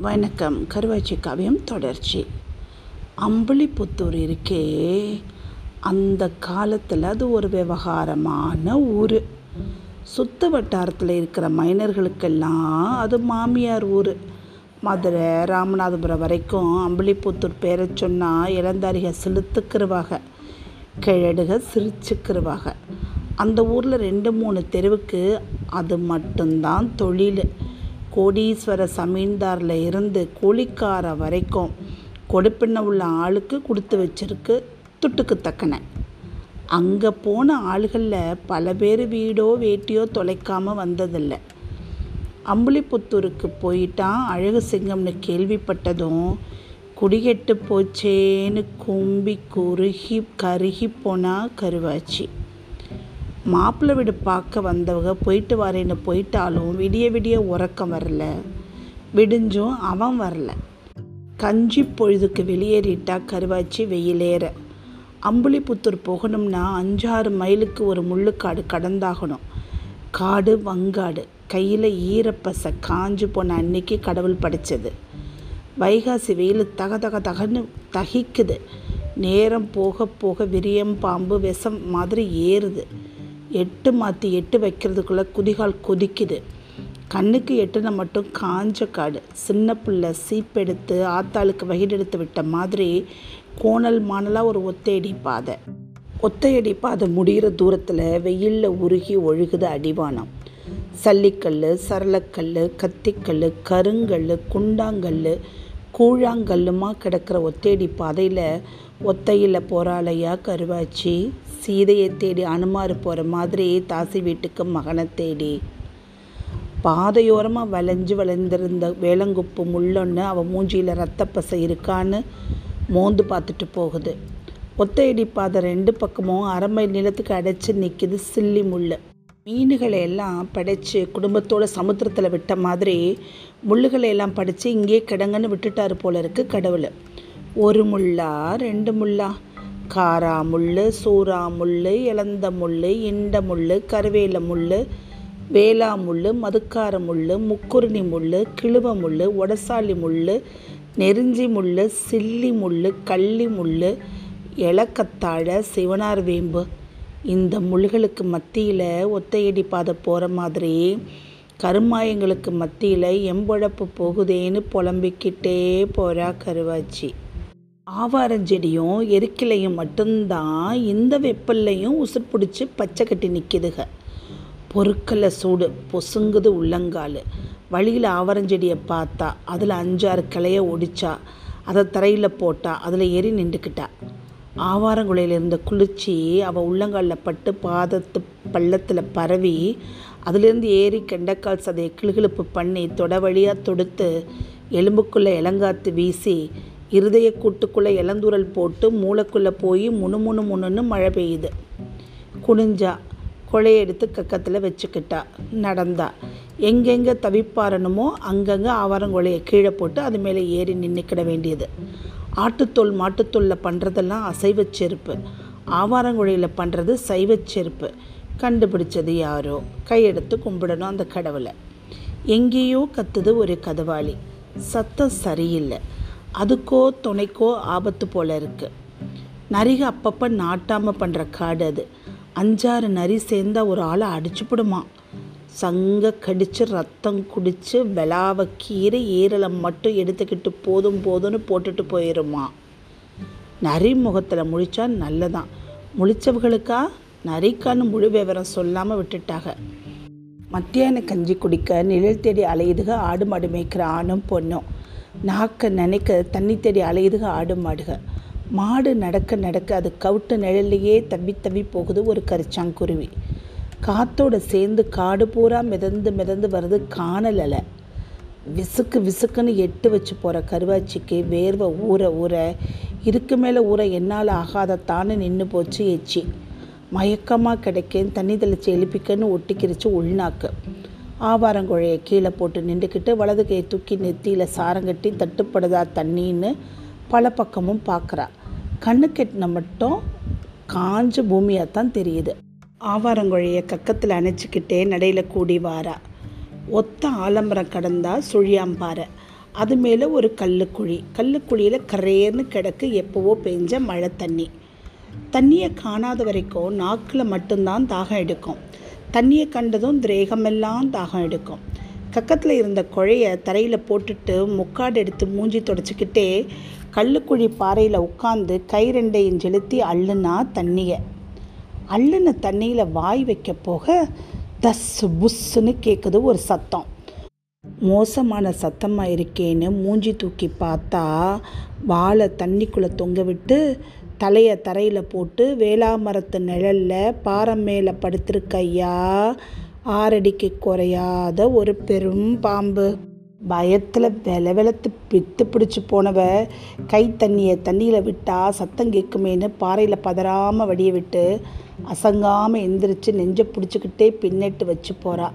வணக்கம். கருவாச்சி காவியம் தொடர்ச்சி. அம்பளிப்புத்தூர் இருக்கே. அந்த காலத்தில் அது ஒரு விவகாரமான ஊர். சுத்து வட்டாரத்தில் இருக்கிற மைனர்களுக்கெல்லாம் அது மாமியார் ஊர். மதுரை ராமநாதபுரம் வரைக்கும் அம்பளிப்புத்தூர் பேரை சொன்னால் இளந்தாரிக செலுத்துக்கிறவாக கிழடுக சிரிச்சுக்கிறவாக அந்த ஊரில் ரெண்டு மூணு தெருவுக்கு அது மட்டும்தான் தொழில். கோடீஸ்வர சமீன்தாரில் இருந்து கூலிக்கார வரைக்கும் கொடுப்பின்ன உள்ள ஆளுக்கு கொடுத்து வச்சிருக்கு துட்டுக்கு தக்கன அங்கே போன ஆளுகளில் பல பேர் வீடோ வேட்டியோ தொலைக்காமல் வந்ததில்லை. அம்புலிபுத்தூருக்கு போயிட்டான் அழகு சிங்கம்னு கேள்விப்பட்டதும் குடிகெட்டு போச்சேன்னு கும்பி குறுகி கருகி போனா கருவாச்சி. மாப்பிள்ளை வீடு பார்க்க வந்தவங்க போயிட்டு வரேன்னு போயிட்டாலும் விடிய விடிய உறக்கம் வரல. விடிஞ்சும் அவன் வரல. கஞ்சி பொழுதுக்கு வெளியேறிட்டா கருவாச்சி வெயிலேற. அம்புலிபுத்தூர் போகணும்னா அஞ்சாறு மைலுக்கு ஒரு முள்ளுக்காடு கடந்தாகணும். காடு வங்காடு. கையில் ஈரப்பசை காஞ்சு போன அன்னைக்கு கடவுள் படைச்சது. வைகாசி வெயில் தக தக தகன்னு தகிக்குது. நேரம் போக போக விரியம் பாம்பு விஷம் மாதிரி ஏறுது. எட்டு மாற்றி எட்டு வைக்கிறதுக்குள்ளே குதிகால் கொதிக்குது. கண்ணுக்கு எட்டுன மட்டும் காஞ்ச காடு. சின்ன பிள்ளை சீப்பெடுத்து ஆத்தாளுக்கு வகிடெடுத்து விட்ட மாதிரி கோணல் மானலாக ஒரு ஒத்தையடி பாதை. ஒத்தையடி பாதை முடிகிற தூரத்தில் வெயிலில் உருகி ஒழுகுது அடிவானம். சல்லிக்கல் சரளக்கல் கத்திக்கல் கருங்கல் குண்டாங்கல் கூழாங்கல்லுமா கிடக்கிற ஒத்தையடி பாதையில் ஒத்தையில் போகிறாளையா கருவாச்சி? சீதையை தேடி அனுமார் போகிற மாதிரி தாசி வீட்டுக்கு மகனை தேடி. பாதையோரமாக வளைஞ்சு வளைந்திருந்த வேளங்குப்பு முள்ளொன்று அவள் மூஞ்சியில் ரத்தப்பசை இருக்கான்னு மோந்து பார்த்துட்டு போகுது. ஒத்தையடி பாதை ரெண்டு பக்கமும் அரை மைல் நிலத்துக்கு அடைச்சி நிற்கிது சில்லி முள் மீன்களை எல்லாம் படைச்சு குடும்பத்தோட சமுத்திரத்தில் விட்ட மாதிரி முள்ளுகளை எல்லாம் படித்து இங்கேயே கிடங்கன்னு விட்டுட்டாரு போல இருக்குது கடவுள். ஒரு முள்ளா ரெண்டு முள்ளா. காரா முள் சூறா முள் இளந்த முள் இண்ட முள் கருவேல முள் வேளா முள் மதுக்கார முள் முக்குருணி முள் கிழுவ முள் ஒடசாலி முள் நெருஞ்சி முள் சில்லி முள் கள்ளி முள் இலக்கத்தாழ சிவனார் வேம்பு. இந்த முள்களுக்கு மத்தியில் ஒத்தையடி பாதை போகிற மாதிரி கருமாயங்களுக்கு மத்தியில் எம்பொழப்பு போகுதேன்னு புலம்பிக்கிட்டே போகிறா கருவாச்சி. ஆவாரஞ்செடியும் எருக்கிலையும் மட்டும்தான் இந்த வெப்பல்லையும் உசுர் பிடிச்சி பச்சை கட்டி நிற்கிதுக பொருட்களை சூடு பொசுங்குது உள்ளங்கால். வழியில் ஆவாரஞ்செடியை பார்த்தா அதில் அஞ்சாறு கிளைய ஒடிச்சா அதை தரையில் போட்டா அதில் ஏறி நின்றுக்கிட்டா. ஆவாரங்குலையில் இருந்த குளிர்ச்சி அவள் உள்ளங்காலில் பட்டு பாதத்து பள்ளத்தில் பரவி அதிலிருந்து ஏறி கெண்டைக்கால் சதையை கிளுகிழுப்பு பண்ணி தொட வழியாக தொடுத்து எலும்புக்குள்ளே இளங்காத்து வீசி இருதய கூட்டுக்குள்ளே இளந்துரல் போட்டு மூளைக்குள்ளே போய் முணு முணு முணுன்னு மழை பெய்யுது. குனிஞ்சா கொலையெடுத்து கக்கத்தில் வச்சுக்கிட்டா நடந்தா. எங்கெங்கே தவிப்பாரணுமோ அங்கங்கே ஆவாரங்கொலையை கீழே போட்டு அது மேலே ஏறி நின்றுக்கிட வேண்டியது. ஆட்டுத்தோல் மாட்டுத்தோலில் பண்ணுறதெல்லாம் அசைவ செருப்பு. ஆவாரங்குழையில் பண்ணுறது சைவச் செருப்பு. கண்டுபிடிச்சது யாரோ? கையெடுத்து கும்பிடணும் அந்த கடவுளை. எங்கேயோ கத்துது ஒரு கதவாளி. சத்தம் சரியில்லை. அதுக்கோ துணைக்கோ ஆபத்து போல் இருக்குது நரிக அப்பப்போ நாட்டாமல் பண்ணுற காடு அது. அஞ்சாறு நரி சேர்ந்தால் ஒரு ஆளை அடிச்சுப்பிடுமா சங்க கடித்து ரத்தம் குடித்து வெளாவ கீரை ஈரலை மட்டும் எடுத்துக்கிட்டு போதும் போதும்னு போட்டுட்டு போயிடுமா நரி முகத்தில் முழிச்சா நல்லதான். முழிச்சவர்களுக்கா? நரிக்கான்னு முழு விவரம் சொல்லாமல் விட்டுட்டாங்க மத்தியான கஞ்சி குடிக்க நிழல் தேடி அலையுதுக ஆடு மாடு மேய்க்கிற ஆணும் பொண்ணும். நாக்க நினைக்க தண்ணி தேடி அலையுதுக ஆடு மாடுக. மாடு நடக்க நடக்க அது கவுட்டு நிழல்லையே தவி தவி போகுது ஒரு கரிச்சாங்குருவி. காத்தோட சேர்ந்து காடு பூரா மிதந்து மிதந்து வருது காணல் அலை. விசுக்கு விசுக்குன்னு எட்டு வச்சு போகிற கருவாச்சிக்கு வேர்வை ஊற ஊற இருக்கு மேலே ஊற என்னால் ஆகாதத்தான்னு நின்று போச்சு எச்சி. மயக்கமாக கிடைக்கேன் தண்ணி தெளிச்சு எழுப்பிக்கன்னு ஒட்டிக்கிருச்சு உள்நாக்கு. ஆவாரங்குழையை கீழே போட்டு நின்றுக்கிட்டு வலது கையை தூக்கி நெத்தியில் சாரங்கட்டி தட்டுப்படுதா தண்ணின்னு பல பக்கமும் பார்க்குறா. கண்ணு கெட்டின மட்டும் காஞ்ச பூமியாக தான் தெரியுது. ஆவாரங்குழையை கக்கத்தில் அணைச்சிக்கிட்டே நடையில் கூடி வாரா. ஒத்த ஆலம்பரம் கடந்தா சுழியாம்பாறை அது மேலே ஒரு கல்லுக்குழி. கல்லுக்குழியில் கரேர்னு கிடக்கு எப்போவோ பெஞ்ச மழை தண்ணி. தண்ணியை காணாத வரைக்கும் நாக்கில் மட்டும்தான் தாகம் எடுக்கும். தண்ணியை கண்டதும் திரேகமெல்லாம் தாகம் எடுக்கும். கக்கத்தில் இருந்த குழைய தரையில் போட்டுட்டு முக்காடு எடுத்து மூஞ்சி தொடச்சிக்கிட்டே கல்லுக்குழி பாறையில் உட்காந்து கை ரெண்டையும் செலுத்தி அள்ளுனா தண்ணியை. அள்ளுன தண்ணியில் வாய் வைக்க போக தஸ்ஸு புஸ்ஸுன்னு கேட்குது ஒரு சத்தம். மோசமான சத்தமாக இருக்கேன்னு மூஞ்சி தூக்கி பார்த்தா வாழை தண்ணிக்குள்ளே தொங்க விட்டு தலையை தரையில் போட்டு வேளாமரத்து நிழலில் பாறை மேலே படுத்திருக்கையா? ஆறடிக்கு குறையாத ஒரு பெரும் பாம்பு. பயத்தில் வெல வெலத்து பித்து பிடிச்சி போனவ கை தண்ணியை தண்ணியில் விட்டா சத்தம் கேட்குமேன்னு பாறையில் பதறாமல் வடிய விட்டு அசங்காமல் எந்திரிச்சு நெஞ்சை பிடிச்சிக்கிட்டே பின்னிட்டு வச்சு போகிறா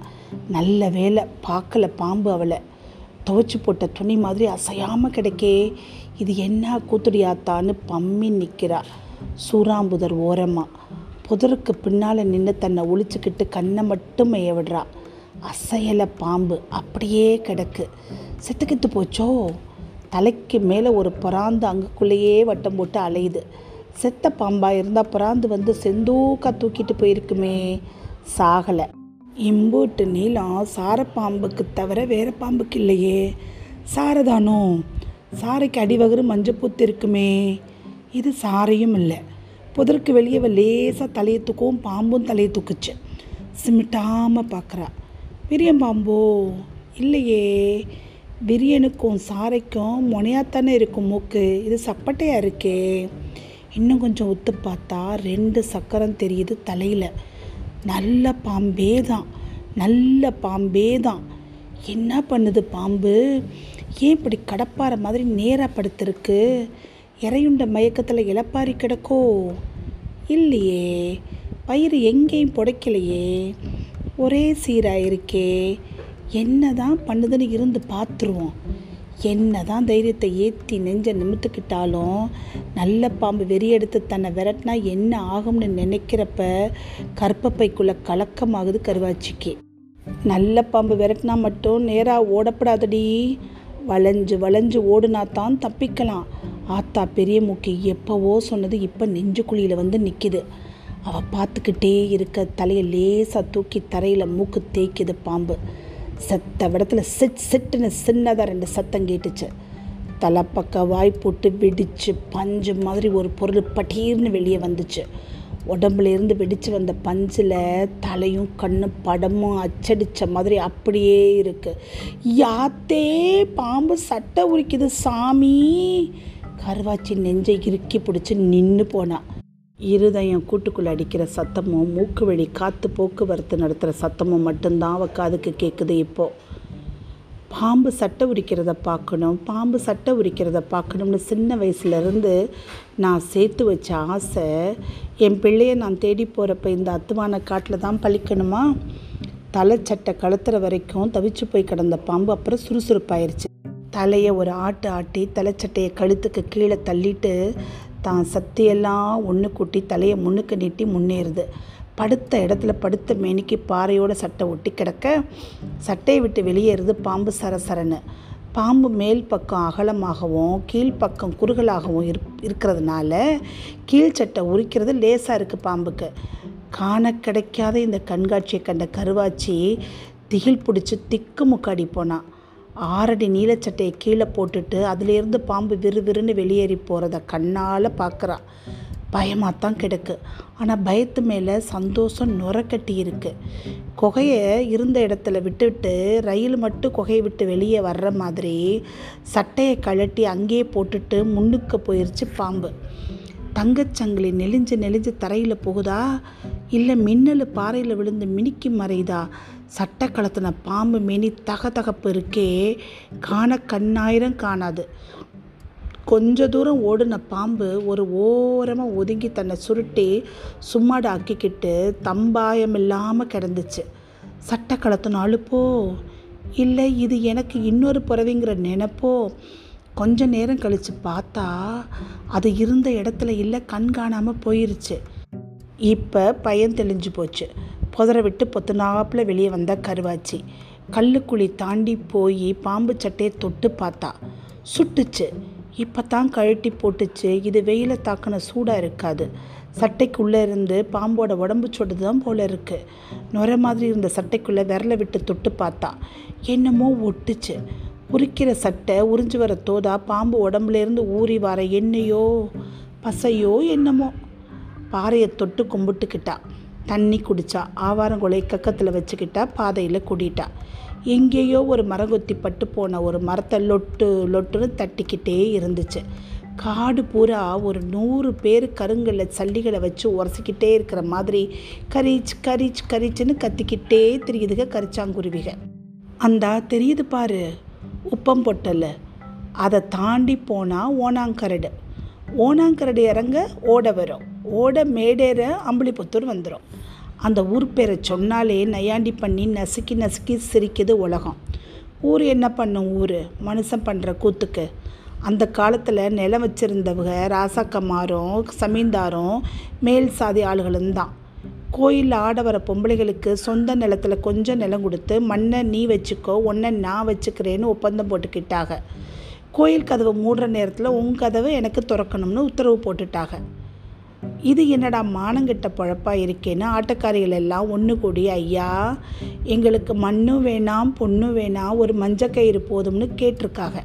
நல்ல வேலை பார்க்கல பாம்பு அவளை. துவைச்சி போட்ட துணி மாதிரி அசையாமல் கிடைக்கே. இது என்ன கூத்துடியாத்தான்னு பம்மி நிற்கிறா சூறாம்புதர் ஓரமாக புதருக்கு பின்னால் நின்று தன்னை ஒழிச்சுக்கிட்டு கண்ணை மட்டும் மெய்ய விடுறா. அசையலை பாம்பு அப்படியே கிடக்கு. செத்துக்கிட்டு போச்சோ? தலைக்கு மேலே ஒரு பொறாந்து அங்குக்குள்ளேயே வட்டம் போட்டு அலையுது. செத்த பாம்பாக இருந்தால் பொறாந்து வந்து செந்தூக்கா தூக்கிட்டு போயிருக்குமே. சாகலை. இம்பூட்டு நீளம் சாரப்பாம்புக்கு தவிர வேறு பாம்புக்கு இல்லையே. சாரதானோ? சாரைக்கு அடிவகரு மஞ்சப்பூத்து இருக்குமே. இது சாரையும் இல்லை. புதருக்கு வெளியே லேசாக தலையை தூக்கவும் பாம்பும் தலையை தூக்குச்சு. சிமிட்டாமல் பார்க்குறா விரியன் பாம்போ? இல்லையே. விரியனுக்கும் சாரைக்கும் முனையாத்தானே இருக்கும் மூக்கு. இது சப்பட்டையாக இருக்கே? இன்னும் கொஞ்சம் ஒத்து பார்த்தா ரெண்டு சக்கரம் தெரியுது தலையில். நல்ல பாம்பே தான் நல்ல பாம்பே தான் என்ன பண்ணுது பாம்பு? ஏன் இப்படி கடப்பாறை மாதிரி நேராக படுத்திருக்கு? இறையுண்ட மயக்கத்தில் இளப்பாரி கிடக்கோ? இல்லையே. பயிர் எங்கேயும் புடைக்கலையே. ஒரே சீராக இருக்கே என்ன தான் பண்ணுதுன்னு இருந்து பார்த்துருவோம் என்ன தான் தைரியத்தை ஏற்றி நெஞ்ச நிமித்துக்கிட்டாலும் நல்ல பாம்பு வெறி எடுத்து தன்னை விரட்டினா என்ன ஆகும்னு நினைக்கிறப்ப கற்பப்பைக்குள்ளே கலக்கமாகுது கருவாச்சிக்கு. நல்ல பாம்பு விரட்டினா மட்டும் நேராக ஓடப்படாதடி. வளைஞ்சு வளைஞ்சு ஓடுனா தான் தப்பிக்கலாம். ஆத்தா பெரிய மூக்கி எப்போவோ சொன்னது இப்போ நெஞ்சுக்குழியில் வந்து நிற்கிது அவள் பார்த்துக்கிட்டே இருக்க தலையை லேசாக தூக்கி தரையில் மூக்கு தேய்க்குது பாம்பு. செத்த விடத்துல சிட் சிட்டுன்னு சின்னதாக ரெண்டு சத்தம் கேட்டுச்சு. தலைப்பக்க வாய் போட்டு வெடிச்சு பஞ்சு மாதிரி ஒரு பொருள் பட்டீர்னு வெளியே வந்துச்சு. உடம்புல இருந்து வெடிச்சு வந்த பஞ்சில் தலையும் கண்ணும் படமும் அச்சடித்த மாதிரி அப்படியே இருக்குது யாத்தே பாம்பு சட்டை உரிக்குது சாமி. கருவாச்சி நெஞ்சை இறுக்கி பிடிச்சி நின்று போனான் இருதயம் கூட்டுக்குள்ளே அடிக்கிற சத்தமும் மூக்கு வழி காற்று போக்குவரத்து நடத்துகிற சத்தமும் மட்டும்தான் அவ காதுக்கு கேட்குது இப்போது பாம்பு சட்டை உரிக்கிறத பார்க்கணும் பாம்பு சட்டை உரிக்கிறத பார்க்கணும்னு சின்ன வயசுலேருந்து நான் சேர்த்து வச்ச ஆசை என் பிள்ளைய நான் தேடி போகிறப்ப இந்த அத்துவான காட்டில் தான் பழிக்கணுமா? தலை சட்டை கழுத்துற வரைக்கும் தவிச்சு போய் கிடந்த பாம்பு அப்புறம் சுறுசுறுப்பாயிருச்சு. தலையை ஒரு ஆட்டு ஆட்டி தலைச்சட்டையை கழுத்துக்கு கீழே தள்ளிட்டு தான் சக்தியெல்லாம் ஒன்று கூட்டி தலையை முன்னுக்கு நீட்டி முன்னேறுது. படுத்த இடத்துல படுத்த மேனிக்கு பாறையோட சட்டை ஒட்டி கிடக்க சட்டையை விட்டு வெளியேறுது பாம்பு சரசரன்னு. பாம்பு மேல் பக்கம் அகலமாகவும் கீழ்ப்பக்கம் குறுகலாகவும் இரு இருக்கிறதுனால கீழ்ச்சட்டை உரிக்கிறது லேசாக இருக்குது பாம்புக்கு. காண கிடைக்காத இந்த கண்காட்சியை கண்ட கருவாச்சி திகில் பிடிச்சி திக்கு முக்காடி போனான் ஆறடி நீலச்சட்டையை கீழே போட்டுட்டு அதிலேருந்து பாம்பு விறுவிறுன்னு வெளியேறி போகிறத கண்ணால் பார்க்குறான் பயமாக தான் கிடக்கு. ஆனால் பயத்து மேலே சந்தோஷம் நுரக்கட்டி இருக்குது குகையை இருந்த இடத்துல விட்டுவிட்டு ரயில் மட்டும் குகையை விட்டு வெளியே வர்ற மாதிரி சட்டையை கழட்டி அங்கேயே போட்டுட்டு முன்னுக்கு போயிடுச்சு பாம்பு. தங்கச்சங்கிலி நெளிஞ்சு நெளிஞ்சு தரையில் போகுதா? இல்லை மின்னல் பாறையில் விழுந்து மினிக்கி மறையுதா? சட்டை கலத்தின பாம்பு மினி தகதகப்பு இருக்கே. காண கண்ணாயிரம் காணாது. கொஞ்ச தூரம் ஓடின பாம்பு ஒரு ஓரமாக ஒதுங்கி தன்னை சுருட்டி சும்மாடு ஆக்கிக்கிட்டு தம்பாயம் இல்லாமல் கிடந்துச்சு. சட்டை கலத்தின அழுப்போ இல்லை இது எனக்கு இன்னொரு பிறவிங்கிற நினைப்போ? கொஞ்ச நேரம் கழித்து பார்த்தா அது இருந்த இடத்துல இல்லை கண் காணாமல் போயிருச்சு. இப்போ பையன் தெளிஞ்சு போச்சு. புதரை விட்டு பொத்துனாப்பில் வெளியே வந்த கருவாச்சி. கல்லுக்குழி தாண்டி போய் பாம்பு சட்டையை தொட்டு பார்த்தா சுட்டுச்சு. இப்போ தான் கழட்டி போட்டுச்சு. இது வெயில தாக்கின சூடாக இருக்காது. சட்டைக்குள்ளே இருந்து பாம்போட உடம்பு சொட்டு தான் போல இருக்கு. நுர மாதிரி இருந்த சட்டைக்குள்ளே விரலை விட்டு தொட்டு பார்த்தா என்னமோ ஒட்டுச்சு. உரிக்கிற சட்டை உறிஞ்சு வர தோதா பாம்பு உடம்புலேருந்து ஊறி வர எண்ணெயோ பசையோ என்னமோ. பாறையை தொட்டு கும்பிட்டுக்கிட்டா. தண்ணி குடிச்சா ஆவாரங்குலை கக்கத்தில் வச்சுக்கிட்டா பாதையில் கூட்டிட்டா எங்கேயோ ஒரு மரங்கொத்தி பட்டு போன ஒரு மரத்தை லொட்டு லொட்டுன்னு தட்டிக்கிட்டே இருந்துச்சு. காடு பூரா ஒரு நூறு பேர் கருங்கல்ல சல்லிகளை வச்சு உரசிக்கிட்டே இருக்கிற மாதிரி கரிச் கரிச் கரிச்சுன்னு கத்திக்கிட்டே தெரியுதுக கரிச்சாங்குருவிக. அந்தா தெரியுது பாரு உப்பம் பொட்டல் அதை தாண்டி போனால் ஓனாங்கரடு ஓனாங்கரடு இறங்க ஓட வரும். ஓட மேடேற அம்புலிபுத்தூர் வந்துடும் அந்த ஊர் பேரை சொன்னாலே நையாண்டி பண்ணி நசுக்கி நசுக்கி சிரிக்குது உலகம். ஊர் என்ன பண்ணும் ஊர்? மனுஷன் பண்ணுற கூத்துக்கு. அந்த காலத்தில் நிலம் வச்சுருந்தவங்க ராசாக்கம்மாரும் சமீந்தாரும் மேல் சாதி ஆளுகளும் தான். கோயிலில் ஆட வர பொம்பளைகளுக்கு சொந்த நிலத்தில் கொஞ்சம் நிலம் கொடுத்து மண்ணை நீ வச்சுக்கோ ஒன்றை நான் வச்சுக்கிறேன்னு ஒப்பந்தம் போட்டுக்கிட்டாங்க. கோயில் கதவை மூடுற நேரத்தில் உன் கதவை எனக்கு திறக்கணும்னு உத்தரவு போட்டுட்டாங்க. இது என்னடா மானங்கிட்ட பழப்பாக இருக்கேன்னு ஆட்டக்காரிகள் எல்லாம் ஒன்று கூடி ஐயா எங்களுக்கு மண்ணும் வேணாம் பொண்ணும் வேணாம் ஒரு மஞ்சக்கயிறு போதும்னு கேட்டிருக்காங்க.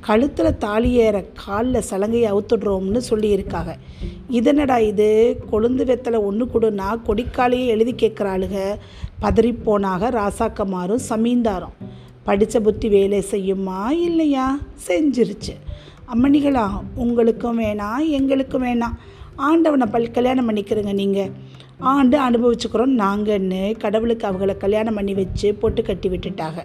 கழுத்தில் தாலி ஏற காலில் சலங்கையை அவுத்துடுறோம்னு சொல்லியிருக்காங்க. இதனடா இது? கொழுந்து வெத்தலை ஒன்று கொடுனா கொடிக்காலையே எழுதி கேட்குறாளுக. பதறிப்போனாக ராசாக்கமாரும் சமீந்தாரும். படித்த புத்தி வேலை செய்யுமா இல்லையா? செஞ்சிருச்சு. அம்மணிகளா உங்களுக்கும் வேணாம் எங்களுக்கும் வேணாம். ஆண்டவனை பல் கல்யாணம் பண்ணிக்கிறங்க நீங்கள் ஆண்டு அனுபவிச்சுக்கிறோம். நாங்கன்னு கடவுளுக்கு அவங்கள கல்யாணம் பண்ணி வச்சு பொட்டு கட்டி விட்டுட்டாங்க.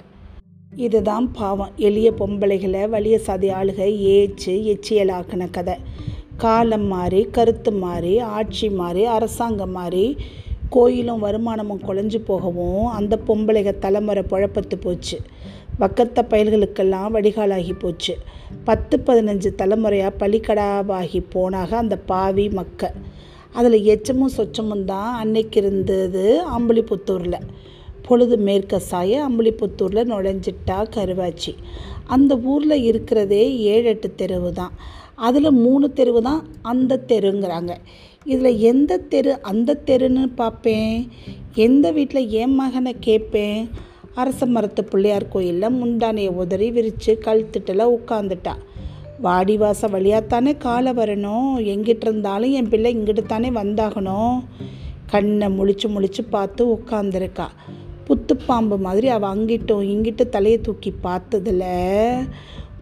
இதுதான் பாவம். எளிய பொம்பளைகளை வலிய சாதி ஆளுக ஏச்சு எச்சியலாக்கின கதை. காலம் மாறி கருத்து மாறி ஆட்சி மாறி அரசாங்கம் மாறி கோயிலும் வருமானமும் குலைஞ்சு போகவும் அந்த பொம்பளைக தலைமுறை புழப்பத்து போச்சு. வக்கத்த பயல்களுக்கெல்லாம் வடிகாலாகி போச்சு. பத்து பதினஞ்சு தலைமுறையாக பலிக்கடாவாகி போனாக அந்த பாவி மக்க அதில் எச்சமும் சொச்சமும் தான் அன்னைக்கு இருந்தது அம்புலிபுத்தூரில். பொழுது மேற்க சாய அம்புலிபுத்தூரில் நுழைஞ்சிட்டா கருவாச்சி. அந்த ஊரில் இருக்கிறதே ஏழு எட்டு தெருவு தான். அதில் மூணு தெருவு தான் அந்த தெருங்கிறாங்க. இதில் எந்த தெரு அந்த தெருன்னு பார்ப்பேன்? எந்த வீட்டில் என் மகனை கேட்பேன்? அரச மரத்து பிள்ளையார் கோயிலில் முந்தானையை உதறி விரித்து கழுத்துட்டில் உட்காந்துட்டா வாடிவாச வழியாகத்தானே காலை வரணும்? எங்கிட்டு இருந்தாலும் என் பிள்ளை இங்கிட்டு தானே வந்தாகணும். கண்ணை முழிச்சு முழிச்சு பார்த்து உட்காந்துருக்கா புத்துப்பாம்பு மாதிரி அவள் அங்கிட்டும் இங்கிட்டு தலையை தூக்கி பார்த்ததில்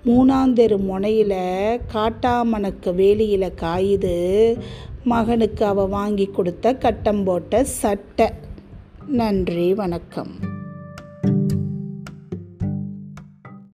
மூணாந்தெரு முனையில் காட்டாமனுக்கு வேலியில் காயுது. மகனுக்கு அவள் வாங்கி கொடுத்த கட்டம் போட்ட சட்டை. நன்றி வணக்கம்.